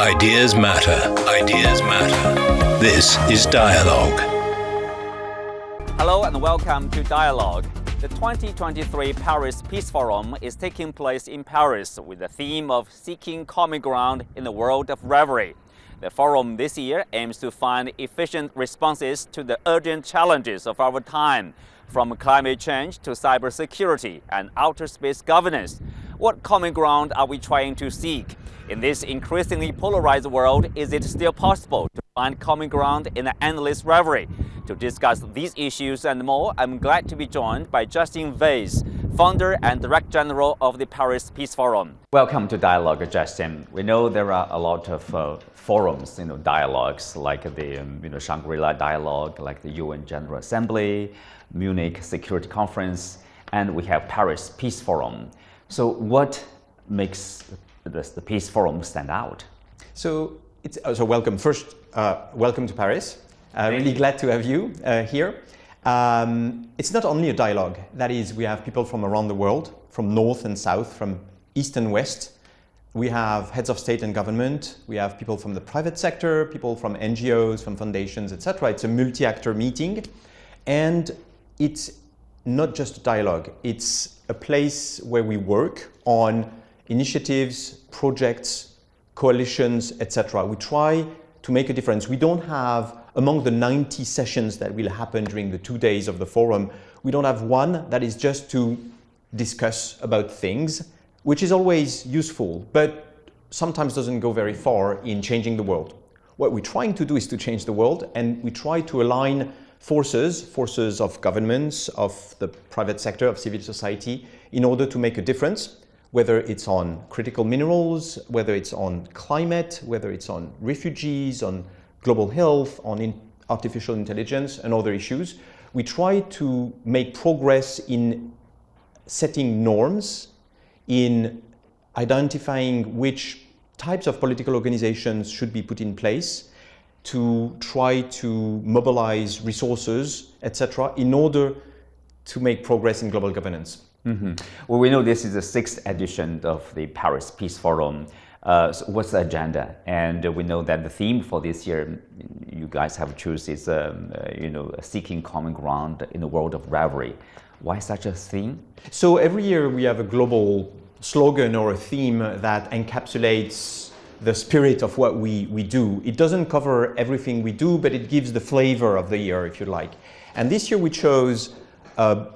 Ideas matter. Ideas matter. This is Dialogue. Hello and welcome to Dialogue. The 2023 Paris Peace Forum is taking place in Paris with the theme of seeking common ground in the world of revelry. The forum this year aims to find efficient responses to the urgent challenges of our time, from climate change to cybersecurity and outer space governance. What common ground are we trying to seek? In this increasingly polarized world, is it still possible to find common ground in an endless rivalry? To discuss these issues and more, I'm glad to be joined by Justin Vaïsse, founder and director general of the Paris Peace Forum. Welcome to Dialogue, Justin. We know there are a lot of uh, forums, you know, dialogues like the um, you know Shangri-La dialogue, like the UN General Assembly, Munich Security Conference, and we have Paris Peace Forum. So, what makes the, the Peace Forum stand out? So, it's, uh, so welcome. First, uh, welcome to Paris. Uh, really glad to have you uh, here. Um, it's not only a dialogue. That is, we have people from around the world, from north and south, from east and west. We have heads of state and government. We have people from the private sector, people from NGOs, from foundations, etc. It's a multi-actor meeting, and it's not just a dialogue. It's a place where we work on initiatives, projects, coalitions, etc. We try to make a difference. We don't have among the 90 sessions that will happen during the two days of the forum, we don't have one that is just to discuss about things, which is always useful, but sometimes doesn't go very far in changing the world. What we're trying to do is to change the world, and we try to align forces, forces of governments, of the private sector, of civil society, in order to make a difference, whether it's on critical minerals, whether it's on climate, whether it's on refugees, on global health, on in artificial intelligence, and other issues. We try to make progress in setting norms, in identifying which types of political organizations should be put in place to try to mobilize resources, etc., in order to make progress in global governance. Mm-hmm. Well, we know this is the sixth edition of the Paris Peace Forum. Uh, so what's the agenda? And we know that the theme for this year, you guys have chosen is, um, uh, you know, seeking common ground in the world of revelry. Why such a theme? So every year we have a global slogan or a theme that encapsulates the spirit of what we, we do. It doesn't cover everything we do, but it gives the flavor of the year, if you like. And this year we chose, uh,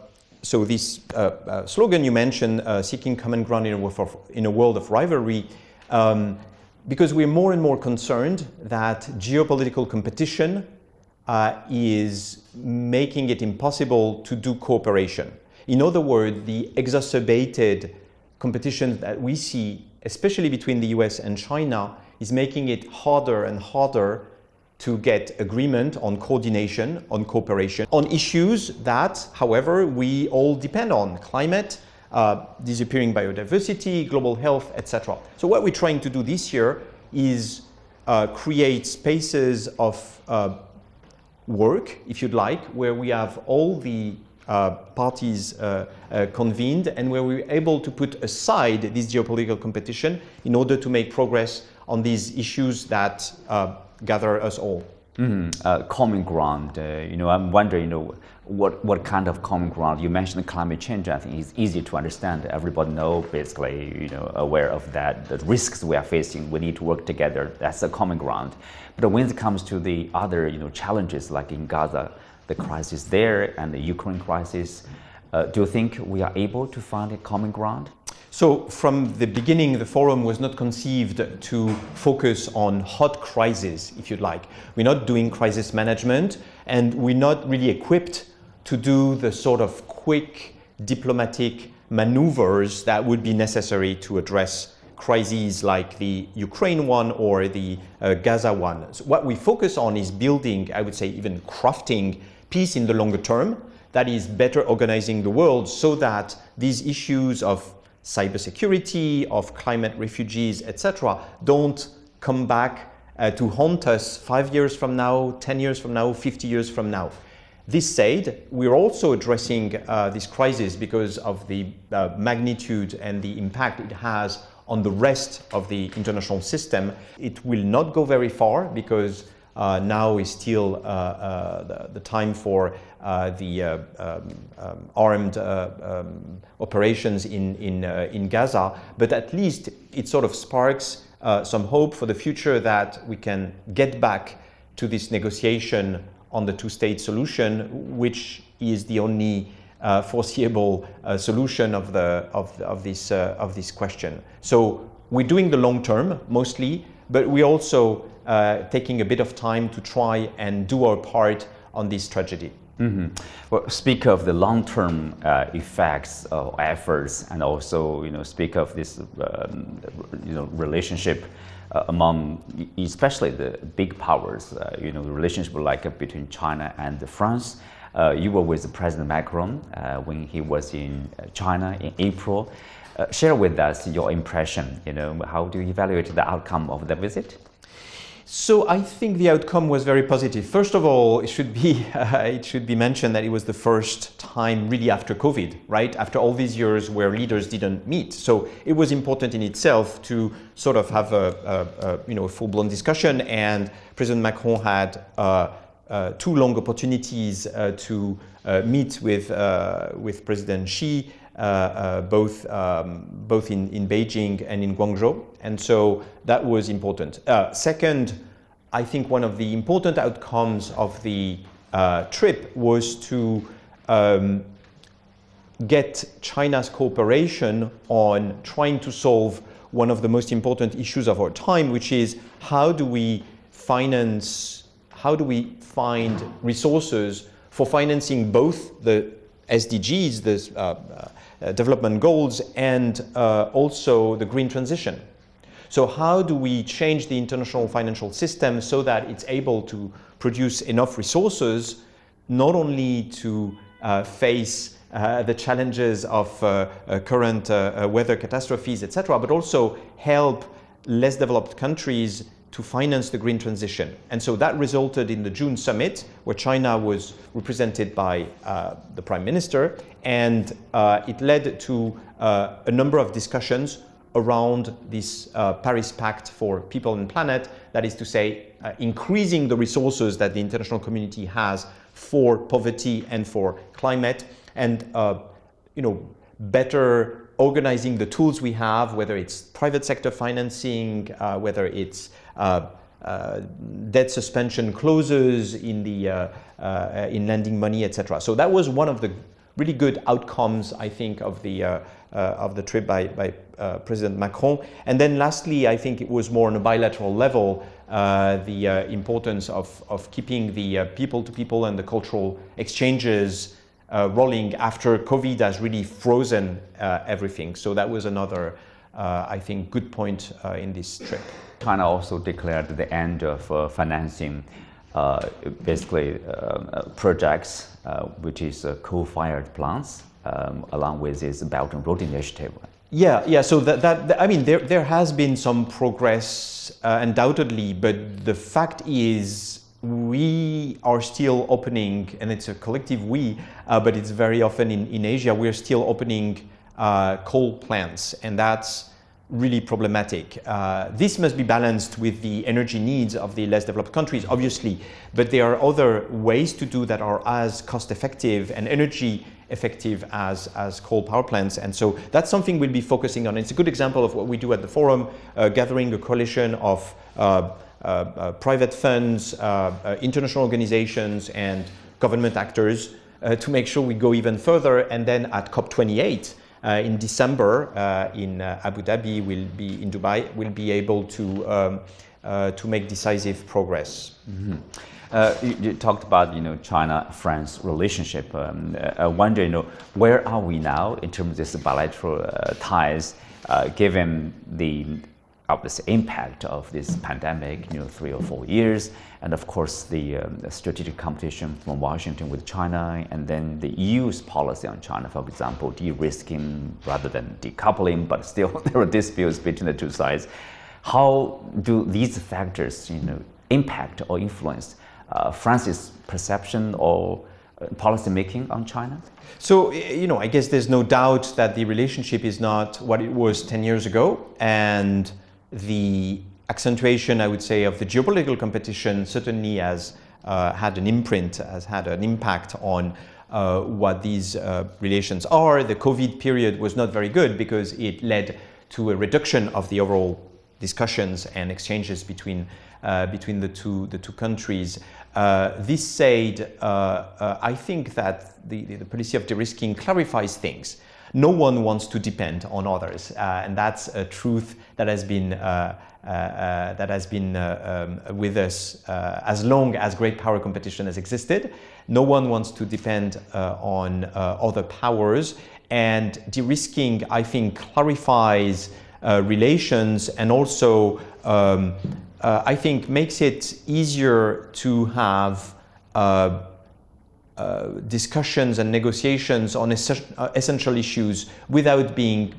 so this uh, uh, slogan you mentioned, uh, seeking common ground in a, in a world of rivalry, um, because we're more and more concerned that geopolitical competition uh, is making it impossible to do cooperation. In other words, the exacerbated competition that we see, especially between the US and China, is making it harder and harder to get agreement on coordination, on cooperation, on issues that, however, we all depend on climate, uh, disappearing biodiversity, global health, etc. So what we're trying to do this year is uh, create spaces of uh, work, if you'd like, where we have all the uh, parties uh, uh, convened and where we're able to put aside this geopolitical competition in order to make progress on these issues that gather us all. Mm-hmm. common ground, you know, I'm wondering, you know, what, what kind of common ground? You mentioned climate change. I think it's easy to understand. Everybody know basically, you know, aware of that. The risks we are facing, we need to work together. That's a common ground. But when it comes to the other, you know, challenges like in Gaza, the crisis there and the Ukraine crisis, uh, do you think we are able to find a common ground? So, from the beginning, the forum was not conceived to focus on hot crises, if you'd like. We're not doing crisis management, and we're not really equipped to do the sort of quick diplomatic maneuvers that would be necessary to address crises like the Ukraine one or the uh, Gaza one. So what we focus on is building, I would say, even crafting peace in the longer term. That is better organizing the world so that these issues of cybersecurity, of climate refugees, etc., don't come back uh, to haunt us five years from now, 10 years from now, 50 years from now. This said, we're also addressing uh, this crisis because of the uh, magnitude and the impact it has on the rest of the international system. It will not go very far because uh, now is still uh, uh, the, the, time for the uh, um, um, armed uh, um, operations in, in, in Gaza, but at least it sort of sparks some hope for the future that we can get back to this negotiation on the two state solution, which is the only uh, foreseeable uh, solution of, the, of, of, this, uh, of this question. So we're doing the long term mostly, but we're also taking a bit of time to try and do our part on this tragedy. Mm-hmm. Well, speak of the long-term uh, effects of efforts, and also you know speak of this um, you know relationship uh, among especially the big powers. Uh, you know the relationship like between China and France. Uh, you were with President Macron uh, when he was in uh, China in April. share with us your impression. You know, how do you evaluate the outcome of the visit? So I think the outcome was very positive. First of all, it should be uh, it should be mentioned that it was the first time really after COVID, right? After all these years where leaders didn't meet. So it was important in itself to sort of have a, a, a you know a full-blown discussion. And President Macron had uh, uh, two long opportunities uh, to uh, meet with, with President Xi, both, um, both in, in Beijing and in Guangzhou. And so that was important. second, I think one of the important outcomes of the trip was to um, get China's cooperation on trying to solve one of the most important issues of our time, which is how do we finance, how do we find resources for financing both the SDGs, the uh, uh, development goals, and uh, also the green transition. So how do we change the international financial system so that it's able to produce enough resources, not only to uh, face uh, the challenges of uh, current weather catastrophes, etc., but also help less developed countries to finance the green transition. And so that resulted in the June summit, where China was represented by uh, the prime minister, and uh, it led to uh, a number of discussions around this uh, Paris Pact for People and Planet, that is to say, uh, increasing the resources that the international community has for poverty and for climate, and uh, you know, better organizing the tools we have, whether it's private sector financing, whether it's uh, uh, debt suspension clauses in the uh, in lending money, etc. So that was one of the really good outcomes, I think, of the uh, of the trip by, by uh, President Macron. And then lastly, I think it was more on a bilateral level, uh, the importance of, of keeping the people-to-people and the cultural exchanges rolling after COVID has really frozen everything. So that was another, I think, good point in this trip. China also declared the end of uh, financing uh, basically uh, projects, which is coal-fired plants, um, along with its Belt and Road Initiative. Yeah, yeah. So that, that I mean, there there has been some progress, uh, undoubtedly, but the fact is, we are still opening, and it's a collective we, uh, but it's very often in in Asia, we're still opening uh, coal plants, and that's really problematic. Uh, this must be balanced with the energy needs of the less developed countries, obviously, but there are other ways to do that are as cost effective and energy effective as, as coal power plants. And so that's something we'll be focusing on. It's a good example of what we do at the forum, uh, gathering a coalition of uh, private funds, uh, uh, international organizations, and government actors to make sure we go even further. And then at COP28, uh, in December uh, in uh, Abu Dhabi, will be in Dubai, we'll be able to um, to make decisive progress. Mm-hmm. Uh, you, you, talked about you know China-France relationship. Um, I wonder you know where are we now in terms of this bilateral uh, ties, uh, given the obvious impact of this pandemic, you know, three or four years, and of course the, um, strategic competition from Washington with China, and then the EU's policy on China, for example, de-risking rather than decoupling, but still there are disputes between the two sides. How do these factors, you know, impact or influence uh, France's perception or policy making on China? So, you know, I guess there's no doubt that the relationship is not what it was 10 years ago. And the accentuation, I would say, of the geopolitical competition certainly has uh, had an imprint, has had an impact on uh, what these uh, relations are. The COVID period was not very good because it led to a reduction of the overall discussions and exchanges between uh, between the two the two countries. Uh, this said, uh, I think that the, the policy of de-risking clarifies things. No one wants to depend on others, and that's a truth that has been uh, uh, that has been uh, um, with us as long as great power competition has existed. No one wants to depend on other powers, and de-risking, I think, clarifies relations and also, um, I think, makes it easier to have uh, discussions and negotiations on es- uh, essential issues without being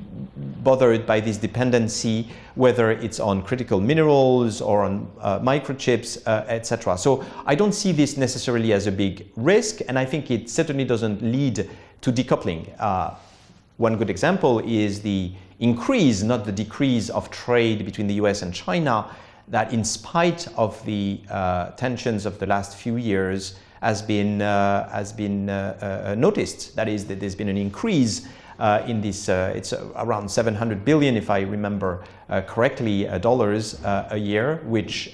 bothered by this dependency, whether it's on critical minerals or on uh, microchips, uh, etc. So I don't see this necessarily as a big risk, and I think it certainly doesn't lead to decoupling. Uh, one good example is the increase, not the decrease, of trade between the US and China. That, in spite of the tensions of the last few years, has been, uh, has been uh, uh, noticed. That is, that there's been an increase uh, in this, uh, it's around 700 billion, if I remember uh, correctly, dollars a year, which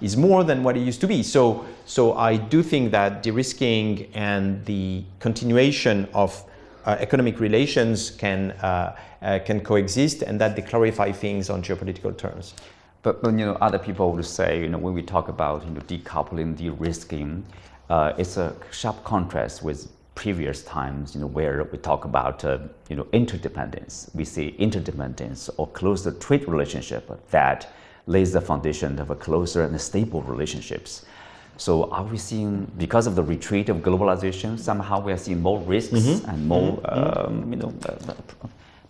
is more than what it used to be. So, so I do think that de-risking and the continuation of economic relations can, can coexist and that they clarify things on geopolitical terms. But, but you know, other people would say, you know, when we talk about you know, decoupling, de-risking, uh, it's a sharp contrast with previous times, you know, where we talk about, uh, you know, interdependence. We see interdependence or closer trade relationship that lays the foundation of a closer and stable relationships. So are we seeing, because of the retreat of globalization, somehow we are seeing more risks mm-hmm. and more, mm-hmm. um, you know, uh,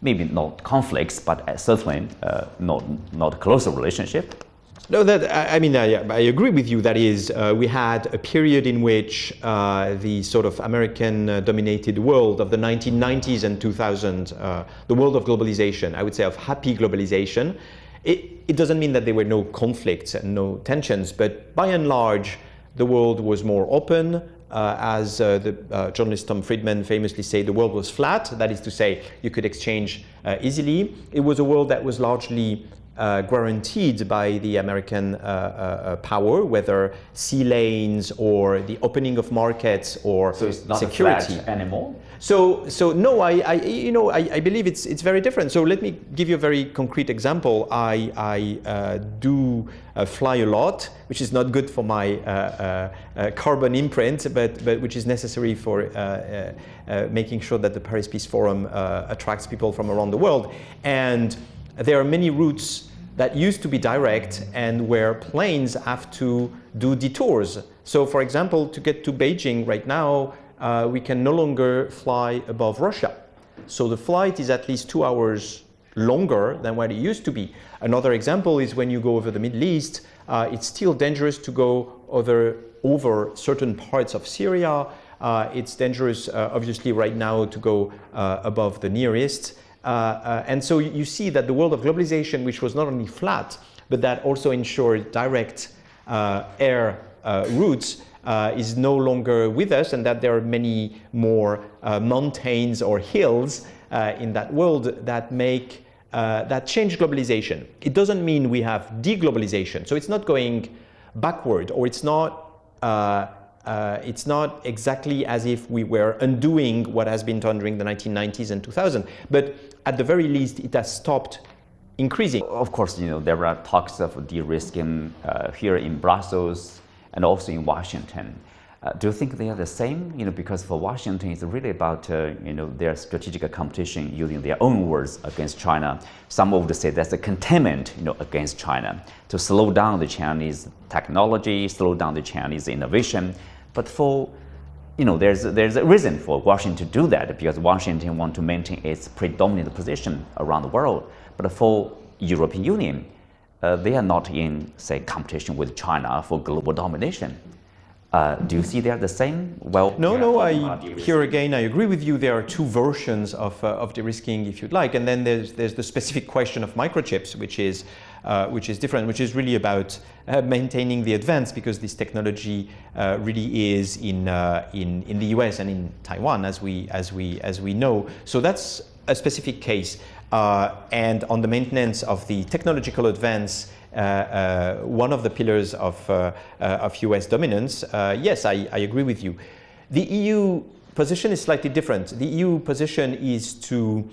maybe not conflicts, but certainly uh, not not closer relationship. No, that I mean, I, agree with you. That is, uh, we had a period in which uh, the sort of American-dominated uh, world of the 1990s and 2000, uh, the world of globalization, I would say of happy globalization. It, it doesn't mean that there were no conflicts and no tensions, but by and large, the world was more open. Uh, as the journalist Tom Friedman famously said, the world was flat. That is to say, you could exchange easily. It was a world that was largely uh, guaranteed by the American uh, uh, uh, power, whether sea lanes or the opening of markets or so it's not security anymore. So, so no, I, I you know, I, I, believe it's it's very different. So let me give you a very concrete example. I, I uh, do uh, fly a lot, which is not good for my carbon imprint, but but which is necessary for making sure that the Paris Peace Forum attracts people from around the world and there are many routes that used to be direct and where planes have to do detours. So, for example, to get to Beijing right now, uh, we can no longer fly above Russia. So the flight is at least two hours longer than what it used to be. Another example is when you go over the Middle East, uh, it's still dangerous to go over, over certain parts of Syria. Uh, it's dangerous, uh, obviously, right now to go uh, above the Near East. Uh, uh, and so you see that the world of globalization, which was not only flat, but that also ensured direct uh, air routes, is no longer with us, and that there are many more mountains or hills in that world that make uh, that change globalization. It doesn't mean we have deglobalization. So it's not going backward, or it's not. Uh, uh, it's not exactly as if we were undoing what has been done during the 1990s and 2000. But at the very least, it has stopped increasing. Of course, you know, there are talks of de-risking uh, here in Brussels and also in Washington. Uh, do you think they are the same? You know, because for Washington, it's really about uh, you know their strategic competition using their own words against China. Some would say that's a containment, you know, against China to slow down the Chinese technology, slow down the Chinese innovation. But for you know, there's, there's a reason for Washington to do that because Washington wants to maintain its predominant position around the world. But for European Union, uh, they are not in, say, competition with China for global domination. Uh, do you see they are the same? Well, no, no. I here again, I agree with you. There are two versions of, uh, of de-risking, if you'd like, and then there's there's the specific question of microchips, which is uh, which is different, which is really about uh, maintaining the advance because this technology uh, really is in uh, in in the U.S. and in Taiwan, as we as we as we know. So that's a specific case. and on the maintenance of the technological advance uh, uh, one of the pillars of, uh, of US dominance, yes, I, I agree with you. The EU position is slightly different. The EU position is to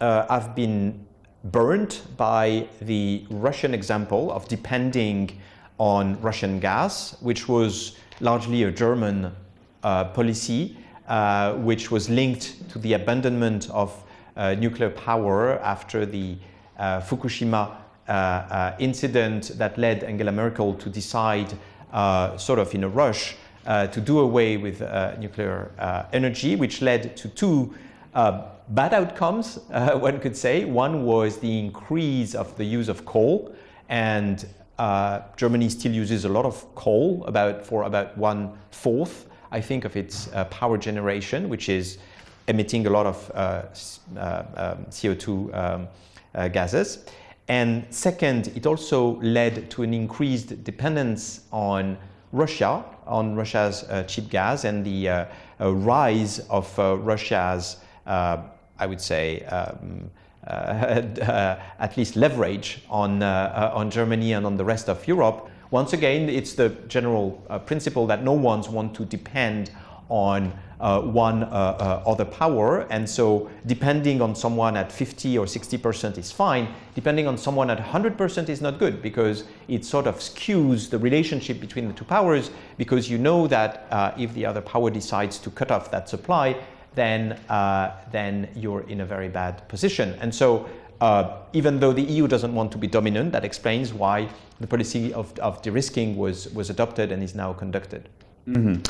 have been burned by the Russian example of depending on Russian gas, which was largely a German uh, policy, uh, which was linked to the abandonment of uh, nuclear power after the Fukushima uh, uh, incident that led Angela Merkel to decide, uh, sort of in a rush, to do away with nuclear energy, which led to two bad outcomes, one could say. One was the increase of the use of coal, and uh, Germany still uses a lot of coal, about for about one fourth, I think, of its uh, power generation, which is emitting a lot of uh, um, CO2 um, gases. And second, it also led to an increased dependence on Russia, on Russia's uh, cheap gas, and the uh, uh, rise of uh, Russia's, uh, I would say, um, uh, at least leverage on, on Germany and on the rest of Europe. Once again, it's the general principle that no one's want to depend on uh, one uh, uh, other power. And so depending on someone at 50 or 60% is fine. Depending on someone at 100% is not good because it sort of skews the relationship between the two powers because you know that uh, if the other power decides to cut off that supply, then, uh, then you're in a very bad position. And so uh, even though the EU doesn't want to be dominant, that explains why the policy of, of de-risking was, was adopted and is now conducted. Mm-hmm.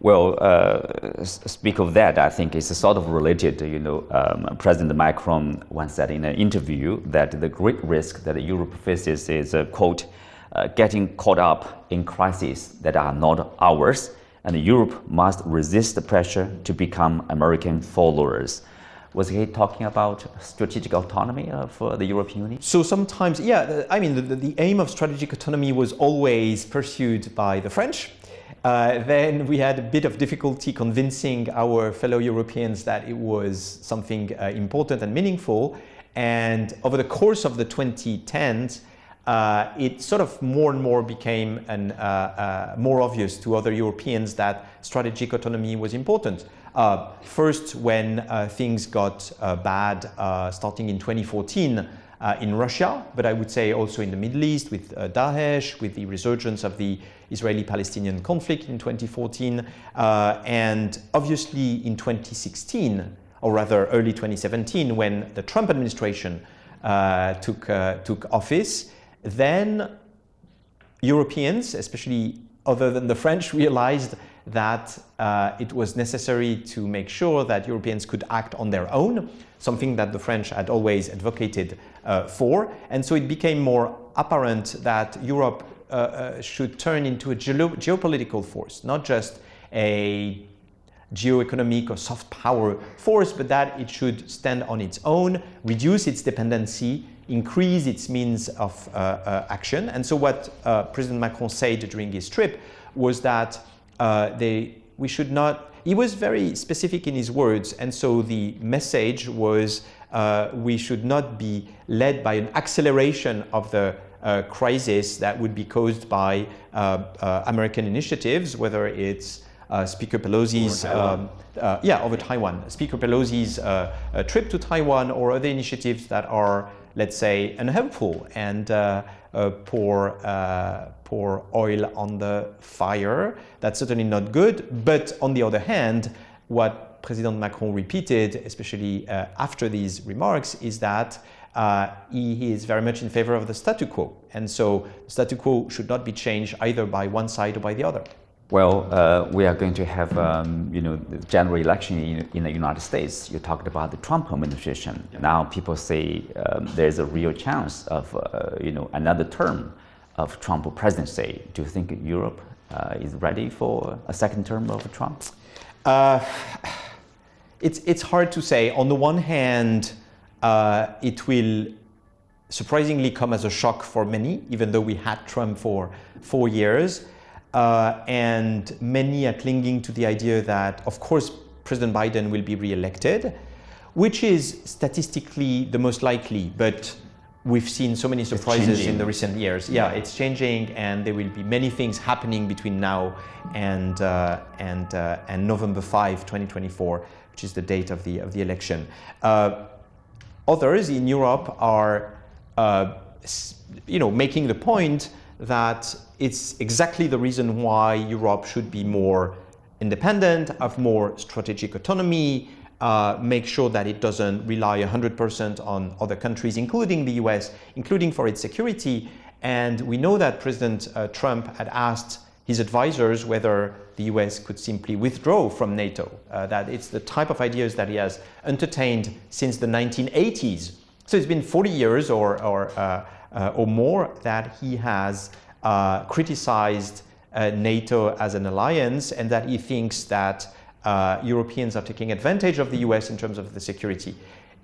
Well, uh, speak of that, I think it's sort of related. You know, um, President Macron once said in an interview that the great risk that Europe faces is, uh, quote, uh, getting caught up in crises that are not ours, and Europe must resist the pressure to become American followers. Was he talking about strategic autonomy uh, the European Union? So sometimes, yeah, I mean, the, the aim of strategic autonomy was always pursued by the French uh, then we had a bit of difficulty convincing our fellow Europeans that it was something uh, important and meaningful. And over the course of the 2010s, uh, it sort of more and more became an, uh, uh, more obvious to other Europeans that strategic autonomy was important. Uh, first, when things got bad, starting in 2014, uh, in Russia, but I would say also in the Middle East with uh, Daesh, with the resurgence of the Israeli Palestinian conflict in 2014, uh, and obviously in 2016, or rather early 2017, when the Trump administration uh, took, uh, took office, then Europeans, especially other than the French, realized that uh, it was necessary to make sure that Europeans could act on their own, something that the French had always advocated uh, for. And so it became more apparent that Europe uh, uh should turn into a ge geopolitical force, not just a geoeconomic or soft power force, but that it should stand on its own, reduce its dependency, increase its means of uh, uh, action. And so, what uh, President Macron said during his trip was that uh, they, we should not, he was very specific in his words, and so the message was uh, we should not be led by an acceleration of the uh, crisis that would be caused by uh, uh, American initiatives, whether it's uh, Speaker Pelosi's um, yeah over Taiwan, Speaker Pelosi's trip to Taiwan, or other initiatives that are, let's say, unhelpful and pour pour oil on the fire. That's certainly not good. But on the other hand, what President Macron repeated, especially uh, after these remarks, is that uh, he, he, is very much in favor of the statu quo. And so the statu quo should not be changed either by one side or by the other. Well, uh, we are going to have, um, you know, the general election in, in, the United States. You talked about the Trump administration. Yeah. Now people say um, there's a real chance of, uh, you know, another term of Trump presidency. Do you think Europe uh, is ready for a second term of Trump? Uh, it's, it's hard to say. On the one hand, uh, it will surprisingly come as a shock for many, even though we had Trump for four years. Uh, and many are clinging to the idea that, of course, President Biden will be re-elected, which is statistically the most likely, but we've seen so many surprises in the recent years. Yeah, it's changing, and there will be many things happening between now and uh, and uh, and November 5, 2024, which is the date of the of the election. Uh, others in Europe are, uh, you know, making the point that it's exactly the reason why Europe should be more independent, have more strategic autonomy, uh, make sure that it doesn't rely 100% on other countries, including the US, including for its security. And we know that President uh, Trump had asked his advisors whether the US could simply withdraw from NATO, uh, that it's the type of ideas that he has entertained since the 1980s. So it's been 40 years or, or, uh, or more that he has uh, criticized uh, NATO as an alliance and that he thinks that uh, Europeans are taking advantage of the US in terms of the security.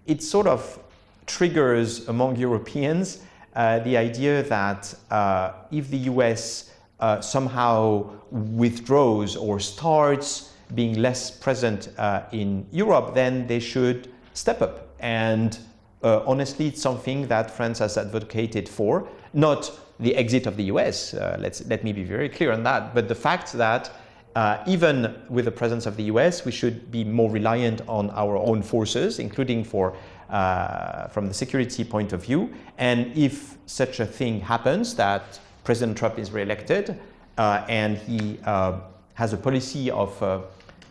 It sort of triggers among Europeans uh, the idea that uh, if the US uh, somehow withdraws or starts being less present in Europe, then they should step up. And honestly, it's something that France has advocated for, not the exit of the US. Uh, let's, let me be very clear on that. But the fact that uh, even with the presence of the US, we should be more reliant on our own forces, including for, uh, from the security point of view. And if such a thing happens that President Trump is reelected uh, and he uh, has a policy of uh,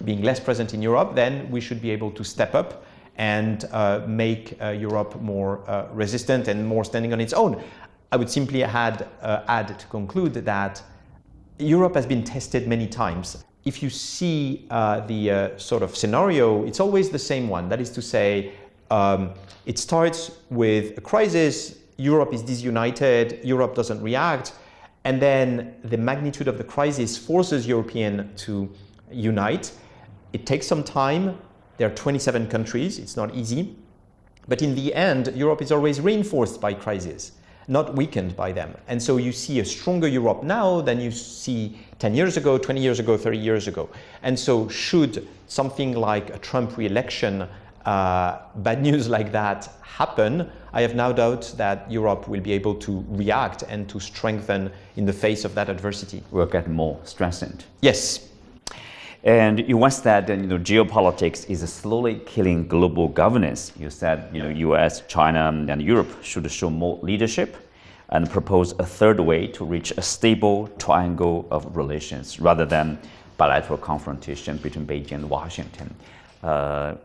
being less present in Europe, then we should be able to step up and make Europe more resistant and more standing on its own. I would simply add, uh, add to conclude that Europe has been tested many times. If you see uh, the uh, sort of scenario, it's always the same one. That is to say, um, it starts with a crisis, Europe is disunited, Europe doesn't react, and then the magnitude of the crisis forces Europeans to unite. It takes some time. There are 27 countries, it's not easy. But in the end, Europe is always reinforced by crises, not weakened by them. And so you see a stronger Europe now than you see 10 years ago, 20 years ago, 30 years ago. And so should something like a Trump re-election, uh, bad news like that happen, I have no doubt that Europe will be able to react and to strengthen in the face of that adversity. Will get more strengthened. Yes, and you once said that you know, geopolitics is slowly killing global governance. You said you know, US, China, and Europe should show more leadership and propose a third way to reach a stable triangle of relations rather than bilateral confrontation between Beijing and Washington. Uh,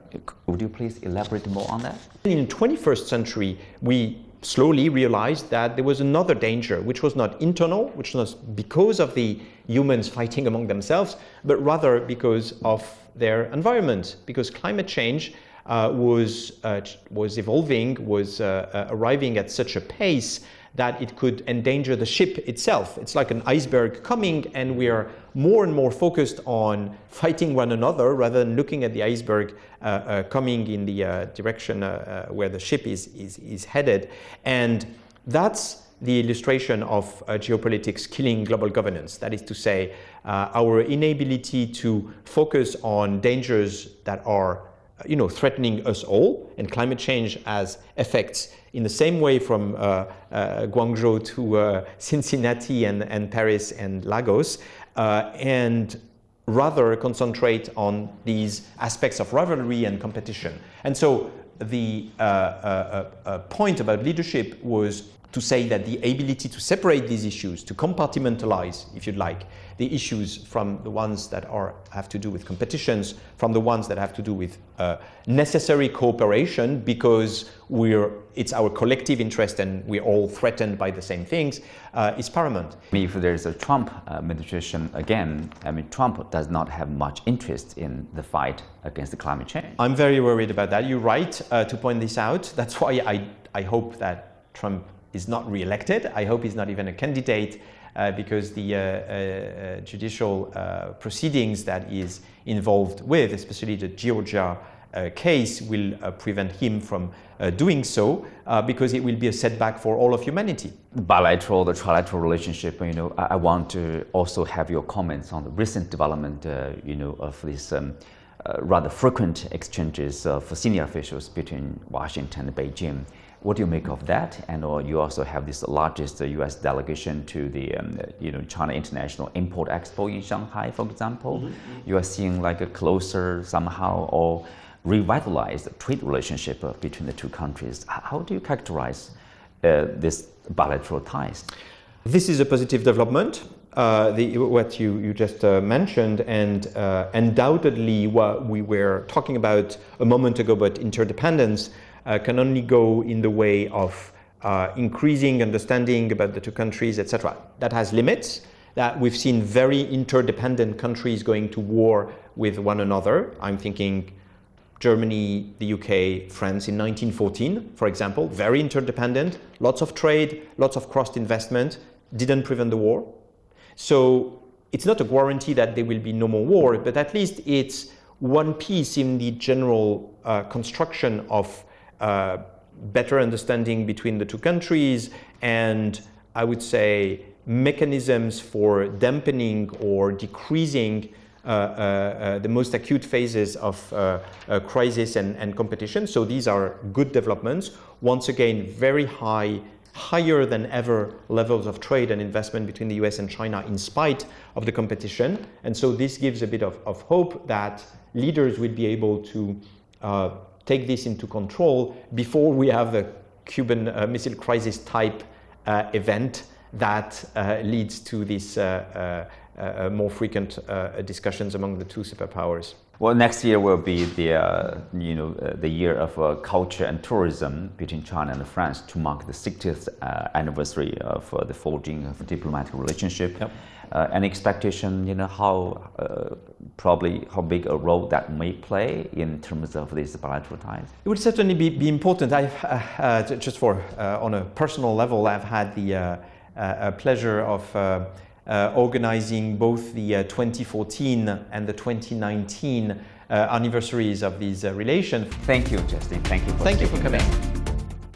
would you please elaborate more on that? In the 21st century, we slowly realized that there was another danger, which was not internal, which was because of the humans fighting among themselves, but rather because of their environment, because climate change uh, was, uh, was evolving, was uh, uh arriving at such a pace that it could endanger the ship itself. It's like an iceberg coming, and we are more and more focused on fighting one another rather than looking at the iceberg uh, uh, coming in the uh, direction uh, uh, where the ship is, is, is headed. And that's the illustration of uh, geopolitics killing global governance. That is to say, our inability to focus on dangers that are you know, threatening us all, and climate change has effects in the same way from uh, uh, Guangzhou to uh, Cincinnati and, and Paris and Lagos, uh, and rather concentrate on these aspects of rivalry and competition. And so the uh, uh, point about leadership was to say that the ability to separate these issues, to compartmentalize, if you'd like, the issues from the ones that are, have to do with competitions, from the ones that have to do with uh, necessary cooperation because we're, it's our collective interest and we're all threatened by the same things, uh, is paramount. If there's a Trump administration again, I mean, Trump does not have much interest in the fight against the climate change. I'm very worried about that. You're right uh, to point this out. That's why I, I hope that Trump is not re-elected. I hope he's not even a candidate uh, because the uh, uh, judicial proceedings that is involved with, especially the Georgia case, will prevent him from doing so because it will be a setback for all of humanity. Bilateral, the trilateral relationship, you know, I, I want to also have your comments on the recent development, you know, of this. Um, uh, rather frequent exchanges of senior officials between Washington and Beijing. What do you make of that? And or you also have this largest U.S. delegation to the um, you know China International Import Expo in Shanghai, for example. Mm-hmm. mm-hmm. You are seeing like a closer somehow or revitalized trade relationship uh, between the two countries. How do you characterize uh, this bilateral ties? This is a positive development uh, the, what you, you just uh, mentioned, and uh, undoubtedly what we were talking about a moment ago about interdependence uh, can only go in the way of uh, increasing understanding about the two countries, etc. That has limits. That we've seen very interdependent countries going to war with one another. I'm thinking Germany, the UK, France in 1914, for example, very interdependent, lots of trade, lots of cross investment, didn't prevent the war. So it's not a guarantee that there will be no more war, but at least it's one piece in the general uh, construction of uh, better understanding between the two countries and I would say mechanisms for dampening or decreasing uh, uh, uh the most acute phases of uh, crisis and, and competition. So these are good developments. Once again, very high higher than ever levels of trade and investment between the US and China in spite of the competition. And so this gives a bit of, of hope that leaders will be able to uh, take this into control before we have a Cuban uh, Missile Crisis type uh, event that uh, leads to these uh, uh, more frequent discussions among the two superpowers. Well, next year will be the uh, you know uh, the year of uh, culture and tourism between China and France to mark the 60th uh, anniversary of uh, the forging of a diplomatic relationship. Yep. Uh, any expectation, you know, how probably how big a role that may play in terms of these bilateral ties? It would certainly be, be important. I've just for on a personal level, I've had the pleasure of uh, organizing both the uh, 2014 and the 2019 uh, anniversaries of these relations. Thank you, Justin. Thank you for Thank you for coming.